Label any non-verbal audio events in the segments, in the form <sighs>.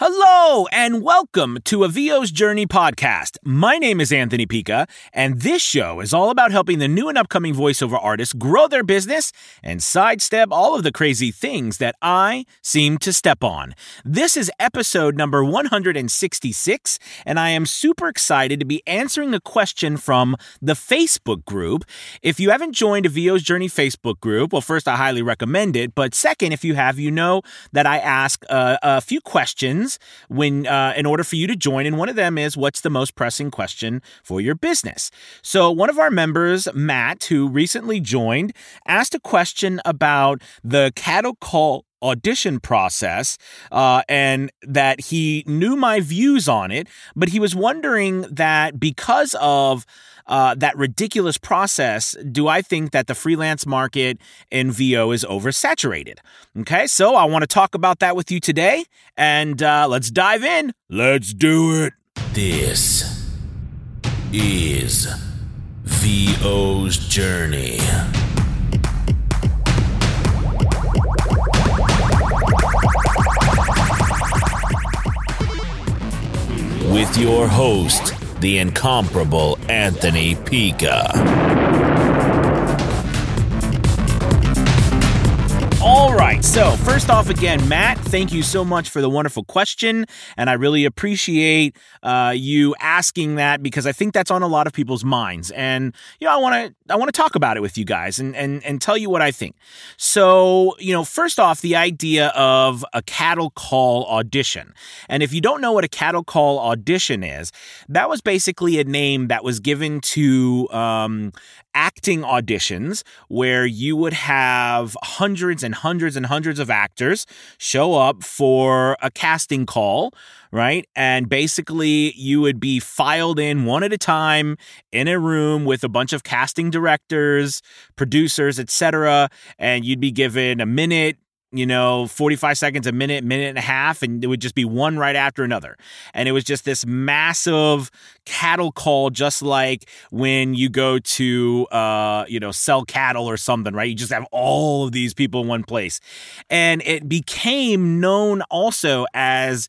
Hello and welcome to a VO's Journey podcast. My name is Anthony Pica, and this show is all about helping the new and upcoming voiceover artists grow their business and sidestep all of the crazy things that I seem to step on. This is episode number 166, and I am super excited to be answering a question from the Facebook group. If you haven't joined a VO's Journey Facebook group, well, first, I highly recommend it, but second, if you have, you know that I ask uh, a few questions when uh, in order for you to join and one of them is what's the most pressing question for your business. So one of our members matt who recently joined asked a question about the cattle call audition process uh, and that he knew my views on it, but he was wondering that because of uh, that ridiculous process, do I think that the freelance market in VO is oversaturated? Okay, so I want to talk about that with you today, and uh, let's dive in. Let's do it. This is VO's journey. Your host, the incomparable Anthony Pica. Right. So, first off, again, Matt, thank you so much for the wonderful question. And I really appreciate uh, you asking that because I think that's on a lot of people's minds. And, you know, I want to I want to talk about it with you guys and, and, and tell you what I think. So, you know, first off, the idea of a cattle call audition. And if you don't know what a cattle call audition is, that was basically a name that was given to um, acting auditions where you would have hundreds and hundreds and hundreds of actors show up for a casting call, right? And basically, you would be filed in one at a time in a room with a bunch of casting directors, producers, etc. And you'd be given a minute, you know, 45 seconds, a minute, minute and a half, and it would just be one right after another. And it was just this massive cattle call, just like when you go to, uh, you know, sell cattle or something, right? You just have all of these people in one place. And it became known also as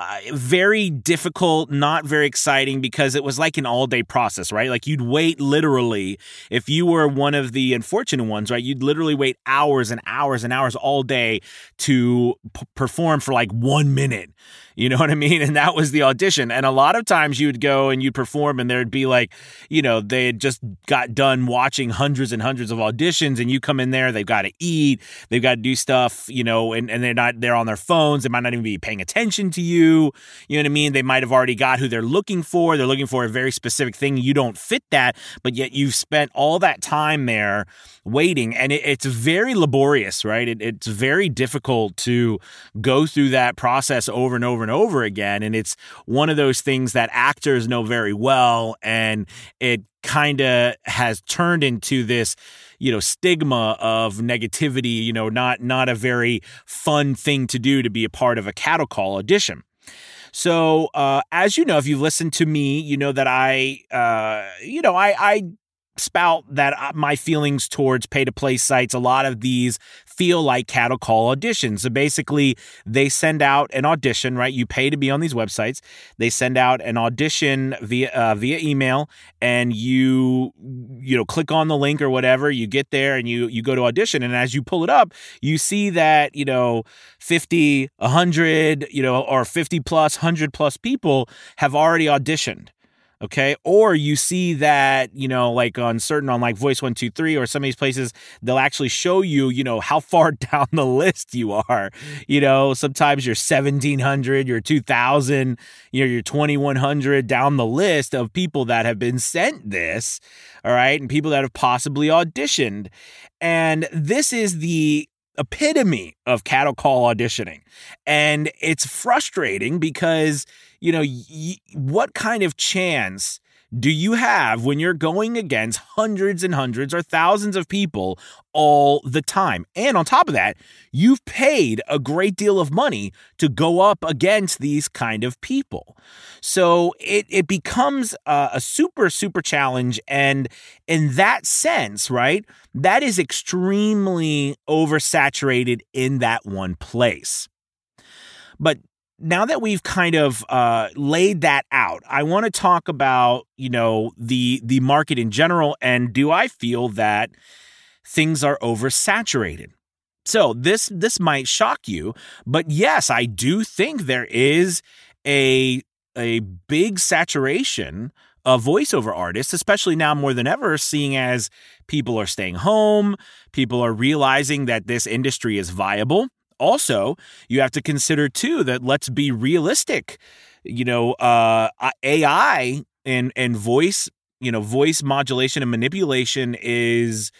uh, very difficult, not very exciting because it was like an all day process, right? Like you'd wait literally, if you were one of the unfortunate ones, right? You'd literally wait hours and hours and hours all day to p- perform for like one minute. You know what I mean? And that was the audition. And a lot of times you'd go and you'd perform, and there'd be like, you know, they had just got done watching hundreds and hundreds of auditions, and you come in there, they've got to eat, they've got to do stuff, you know, and, and they're not, they're on their phones, they might not even be paying attention to you. You know what I mean? They might have already got who they're looking for. They're looking for a very specific thing. You don't fit that, but yet you've spent all that time there waiting, and it, it's very laborious, right? It, it's very difficult to go through that process over and over and over again. And it's one of those things that actors know very well, and it kind of has turned into this you know stigma of negativity you know not not a very fun thing to do to be a part of a cattle call audition so, uh, as you know, if you've listened to me, you know that I, uh, you know, I, I spout that uh, my feelings towards pay to play sites, a lot of these feel like cattle call auditions. So basically, they send out an audition, right? You pay to be on these websites. They send out an audition via uh, via email, and you you know click on the link or whatever. You get there and you you go to audition, and as you pull it up, you see that you know 50, 100, you know, or 50 plus, 100 plus people have already auditioned okay? Or you see that you know like on certain on like voice 123 or some of these places they'll actually show you you know how far <laughs> down the list you are. You know sometimes you're 1700 you're 2000 you know you're 2100 down the list of people that have been sent this all right and people that have possibly auditioned. And this is the epitome of cattle call auditioning. And it's frustrating because you know, y- what kind of chance do you have when you're going against hundreds and hundreds or thousands of people all the time? And on top of that, you've paid a great deal of money to go up against these kind of people. So it, it becomes a, a super, super challenge. And in that sense, right, that is extremely oversaturated in that one place. But now that we've kind of uh, laid that out, I want to talk about you know the the market in general, and do I feel that things are oversaturated? So this this might shock you, but yes, I do think there is a a big saturation of voiceover artists, especially now more than ever, seeing as people are staying home, people are realizing that this industry is viable. Also, you have to consider too that let's be realistic. You know, uh, AI and and voice, you know, voice modulation and manipulation is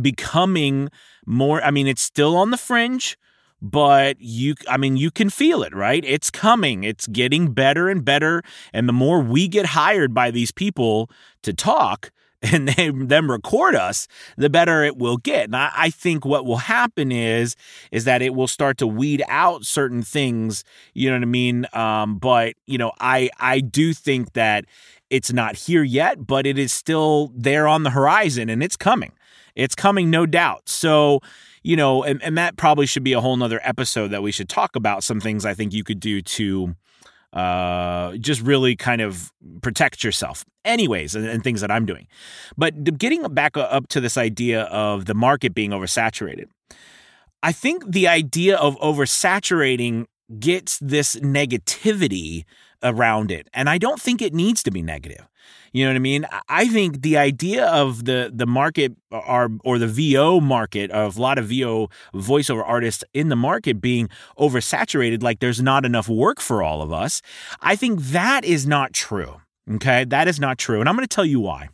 becoming more. I mean, it's still on the fringe, but you i mean you can feel it right it's coming it's getting better and better and the more we get hired by these people to talk <laughs> and they them record us the better it will get. And I, I think what will happen is is that it will start to weed out certain things you know what i mean? Um, but you know i i do think that it's not here yet but it is still there on the horizon and it's coming. It's coming no doubt. So you know, and, and that probably should be a whole nother episode that we should talk about some things I think you could do to uh, just really kind of protect yourself anyways and, and, things that i'm doing. But getting back up to this idea of the market being oversaturated i think the idea of oversaturating gets this negativity around it and i don't think it needs to be negative you know what I mean? I think the idea of the the market uh, or or the VO market of a lot of VO voiceover artists in the market being oversaturated, like there's not enough work for all of us. I think that is not true. Okay, that is not true, and I'm going to tell you why.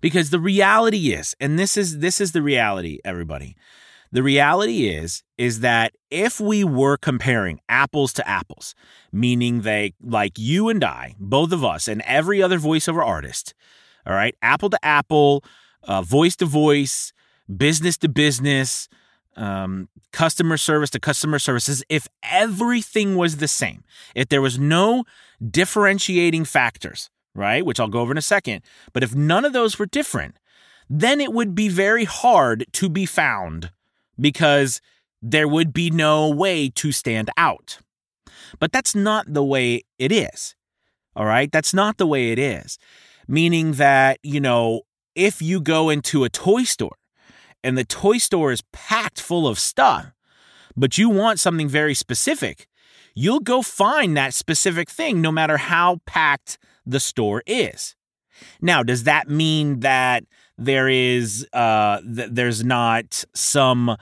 Because the reality is, and this is this is the reality, everybody. The reality is is that if we were comparing apples to apples, meaning they like you and I, both of us and every other voiceover artist, all right, apple to apple, uh, voice to voice, business to business, um, customer service to customer services, if everything was the same, if there was no differentiating factors, right, which I'll go over in a second, but if none of those were different, then it would be very hard to be found because there would be no way to stand out. But that's not the way it is. All right? That's not the way it is. Meaning that, you know, if you go into a toy store and the toy store is packed full of stuff, but you want something very specific, you'll go find that specific thing no matter how packed the store is. Now, does that mean that there is uh th- there's not some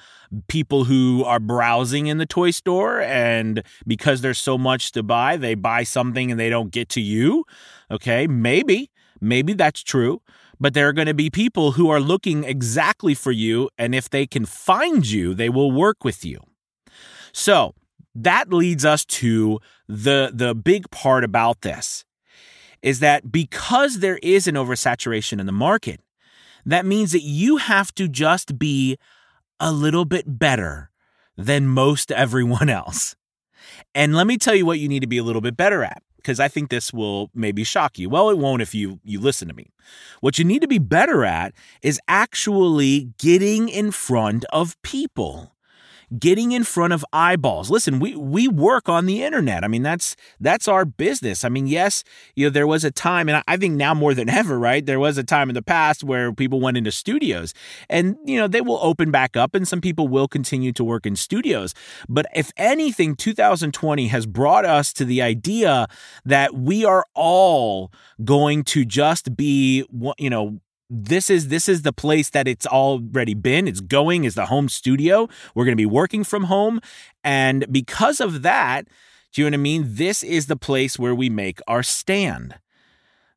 people who are browsing in the toy store and because there's so much to buy they buy something and they don't get to you. Okay maybe maybe that's true but there are going to be people who are looking exactly for you and if they can find you they will work with you. So that leads us to the the big part about this is that because there is an oversaturation in the market that means that you have to just be a little bit better than most <laughs> everyone else. And let me tell you what you need to be a little bit better at because I think this will maybe shock you. Well, it won't if you you listen to me. What you need to be better at is actually getting in front of people getting in front of eyeballs. Listen, we we work on the internet. I mean, that's that's our business. I mean, yes, you know, there was a time, and I think now more than <laughs> ever, right? There was a time in the past where people went into studios, and you know, they will open back up, and some people will continue to work in studios. But if anything, 2020 has brought us to the idea that we are all going to just be, you know, this is this is the place that it's already been. It's going is the home studio. We're going to be working from home. And because of that do you know what i mean? This is the place where we make our stand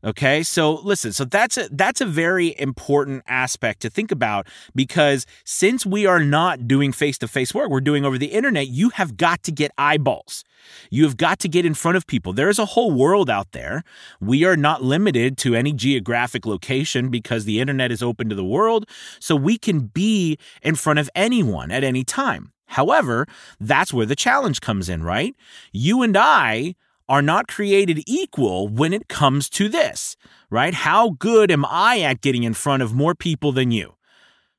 Okay, so listen, so that's a that's a very important aspect to think about because since we are not doing face-to-face work, we're doing over the internet, you have got to get eyeballs. You have got to get in front of people. There is a whole world out there. We are not limited to any geographic location because the internet is open to the world, so we can be in front of anyone at any time. However, that's where the challenge comes in, right? You and I are not created equal when it comes to this, right? How good am I at getting in front of more people than you?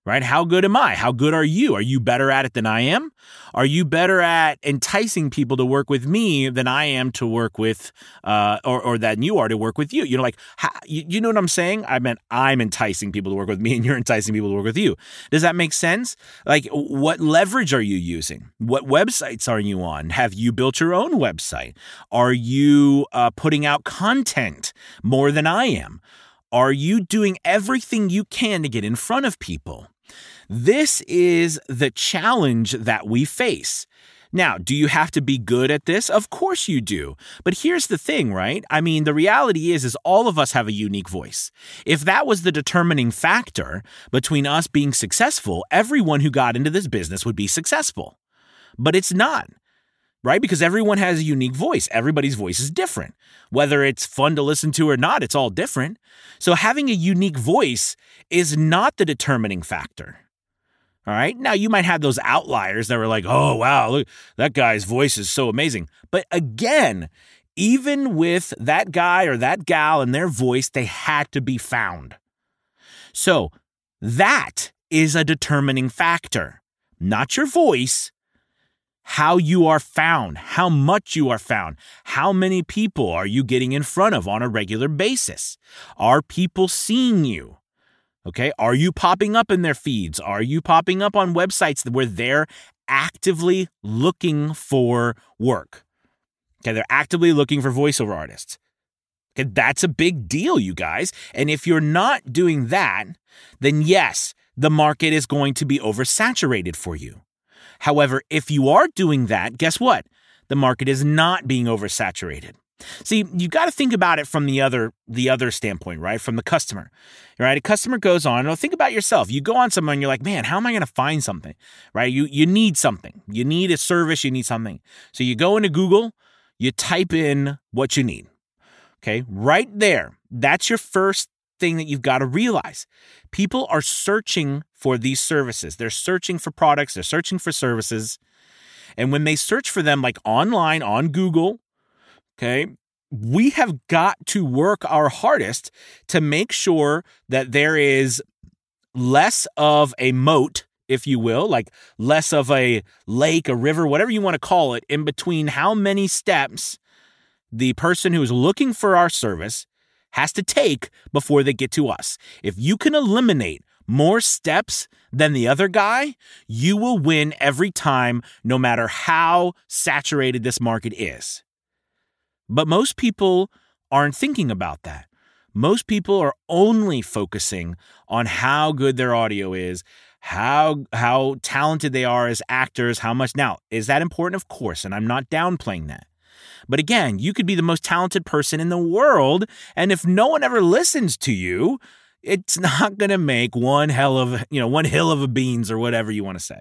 Right? How good am I? How good are you? Are you better at it than I am? Are you better at enticing people to work with me than I am to work with, uh, or, or than you are to work with you? You know, like, how, you, you know what I'm saying? I meant I'm enticing people to work with me and <laughs> you're enticing people to work with you. Does that make sense? Like, what leverage are you using? What websites are you on? Have you built your own website? Are you uh, putting out content more than I am? Are you doing everything you can to get in front of people? This is the challenge that we face. Now, do you have to be good at this? Of course you do. But here's the thing, right? I mean, the reality is is all of us have a unique voice. If that was the determining factor between us being successful, everyone who got into this business would be successful. But it's not. Right? Because everyone has a unique voice. Everybody's voice is different. Whether it's fun to listen to or not, it's all different. So having a unique voice is not the determining factor. All right. Now you might have those outliers that were like, oh, wow, look, that guy's voice is so amazing. But again, even with that guy or that gal and their voice, they had to be found. So that is a determining factor, not your voice, how you are found, how much you are found, how many people are you getting in front of on a regular basis? Are people seeing you? Okay. Are you popping up in their feeds? Are you popping up on websites where they're actively looking for work? Okay. They're actively looking for voiceover artists. Okay. That's a big deal, you guys. And if you're not doing that, then yes, the market is going to be oversaturated for you. However, if you are doing that, guess what? The market is not being oversaturated. See, you got to think about it from the other the other standpoint, right? From the customer. Right? A customer goes on, well, think about yourself. You go on somewhere and you're like, man, how am I going to find something? Right? You you need something. You need a service, you need something. So you go into Google, you type in what you need. Okay? Right there. That's your first thing that you've got to realize. People are searching for these services. They're searching for products, they're searching for services. And when they search for them like online on Google Okay. We have got to work our hardest to make sure that there is less of a moat, if you will, like less of a lake, a river, whatever you want to call it, in between how many steps the person who is looking for our service has to take before they get to us. If you can eliminate more steps than the other guy, you will win every time, no matter how saturated this market is. But most people aren't thinking about that. Most people are only focusing on how good their audio is, how how talented they are as actors, how much now is that important of course, and I'm not downplaying that. But again, you could be the most talented person in the world and if no one ever listens to you, it's <laughs> not going to make one hell of, you know, one hill of a beans or whatever you want to say.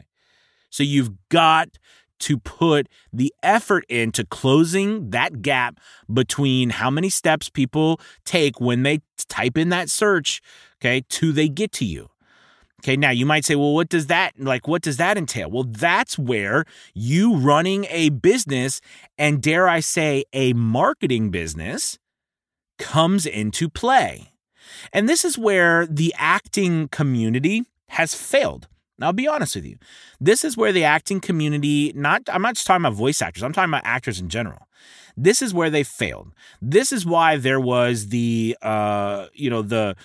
So you've got to put the effort into closing that gap between how many steps people take when they type in that search, okay, to they get to you. Okay, now you might say, well, what does that like what does that entail? Well, that's where you running a business and dare I say a marketing business comes into play. And this is where the acting community has failed. I'll be honest with you. This is where the acting community, not I'm not just talking about voice actors, I'm talking about actors in general. This is where they failed. This is why there was the uh, you know, the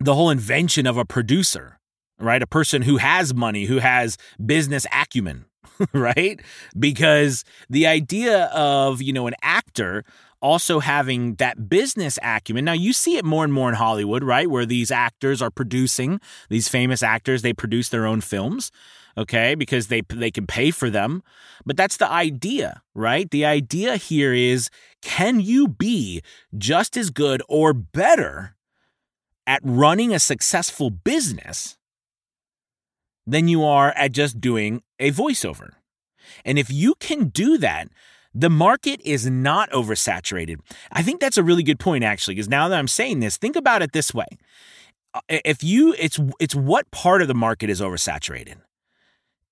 the whole invention of a producer, right? A person who has money, who has business acumen, <laughs> right? Because the idea of, you know, an actor also having that business acumen. Now, you see it more and more in Hollywood, right? Where these actors are producing, these famous actors, they produce their own films, okay? Because they, they can pay for them. But that's the idea, right? The idea here is can you be just as good or better at running a successful business than you are at just doing a voiceover? And if you can do that, the market is not oversaturated. I think that's a really good point, actually, because now that I'm saying this, think about it this way. If you, it's, it's what part of the market is oversaturated?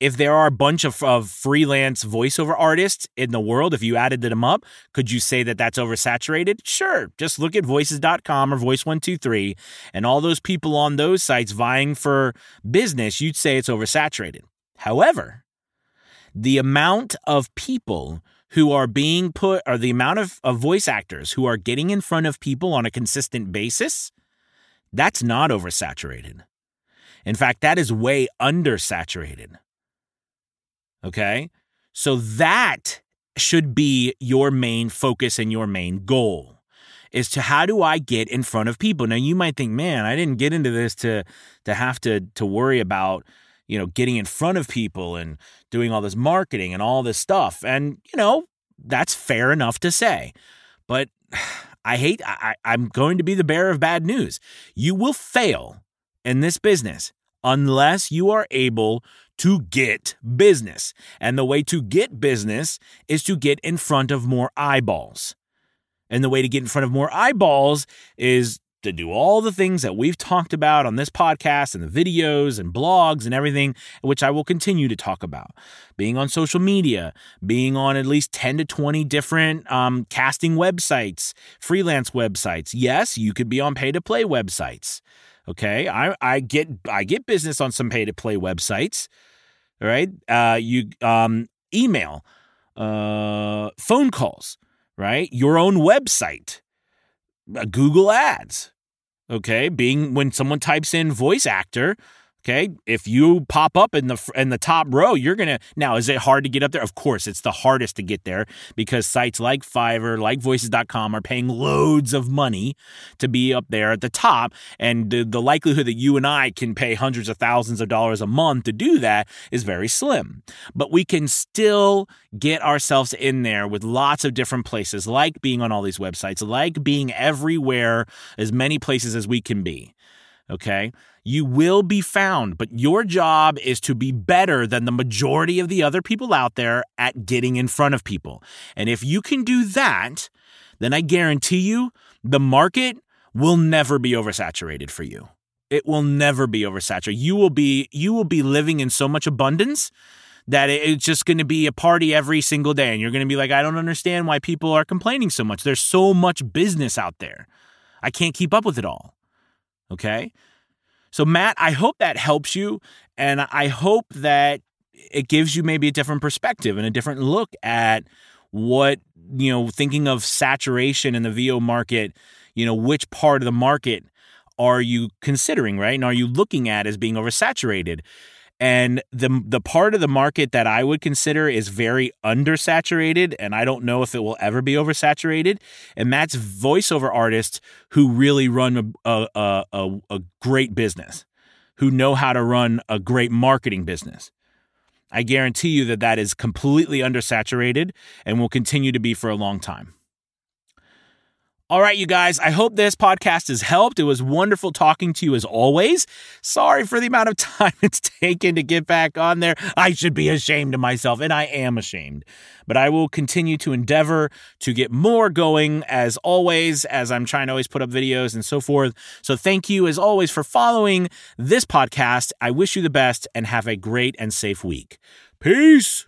if there are a bunch of, of freelance voiceover artists in the world, if you added them up, could you say that that's oversaturated? Sure. Just look at voices.com or voice123 and all those people on those sites vying for business, you'd say it's oversaturated. However, the amount of people who are being put, or the amount of, of voice actors who are getting in front of people on a consistent basis, that's not oversaturated. In fact, that is way undersaturated. Okay. So that should be your main focus and your main goal is to how do I get in front of people? Now you might think, man, I didn't get into this to to have to to worry about, you know, getting in front of people and doing all this marketing and all this stuff. And, you know, that's fair enough to say. But <sighs> I hate I, I'm going to be the bearer of bad news. You will fail in this business unless you are able to get business. And the way to get business is to get in front of more eyeballs. And the way to get in front of more eyeballs is to do all the things that we've talked about on this podcast and the videos and blogs and everything, which I will continue to talk about. Being on social media, being on at least 10 to 20 different um, casting websites, freelance websites. Yes, you could be on pay to play websites. Okay. I, I get I get business on some pay to play websites. All right. Uh, you um, email, uh, phone calls, right? Your own website, Google Ads. Okay, being when someone types in voice actor, Okay, if you pop up in the in the top row, you're gonna. Now, is it hard to get up there? Of course, it's the hardest to get there because sites like Fiverr, like Voices.com, are paying loads of money to be up there at the top, and the, the likelihood that you and I can pay hundreds of thousands of dollars a month to do that is very slim. But we can still get ourselves in there with lots of different places, like being on all these websites, like being everywhere, as many places as we can be. Okay. You will be found, but your job is to be better than the majority of the other people out there at getting in front of people. And if you can do that, then I guarantee you the market will never be oversaturated for you. It will never be oversaturated. You will be you will be living in so much abundance that it's just going to be a party every single day and you're going to be like I don't understand why people are complaining so much. There's so much business out there. I can't keep up with it all. Okay? So, Matt, I hope that helps you. And I hope that it gives you maybe a different perspective and a different look at what, you know, thinking of saturation in the VO market, you know, which part of the market are you considering, right? And are you looking at as being oversaturated? And the the part of the market that I would consider is very undersaturated, and I don't know if it will ever be oversaturated. And that's voiceover artists who really run a a, a, a great business, who know how to run a great marketing business. I guarantee you that that is completely undersaturated and will continue to be for a long time. All right, you guys, I hope this podcast has helped. It was wonderful talking to you as always. Sorry for the amount of <laughs> time it's taken to get back on there. I should be ashamed of myself, and I am ashamed. But I will continue to endeavor to get more going as always, as I'm trying to always put up videos and so forth. So thank you as always for following this podcast. I wish you the best and have a great and safe week. Peace.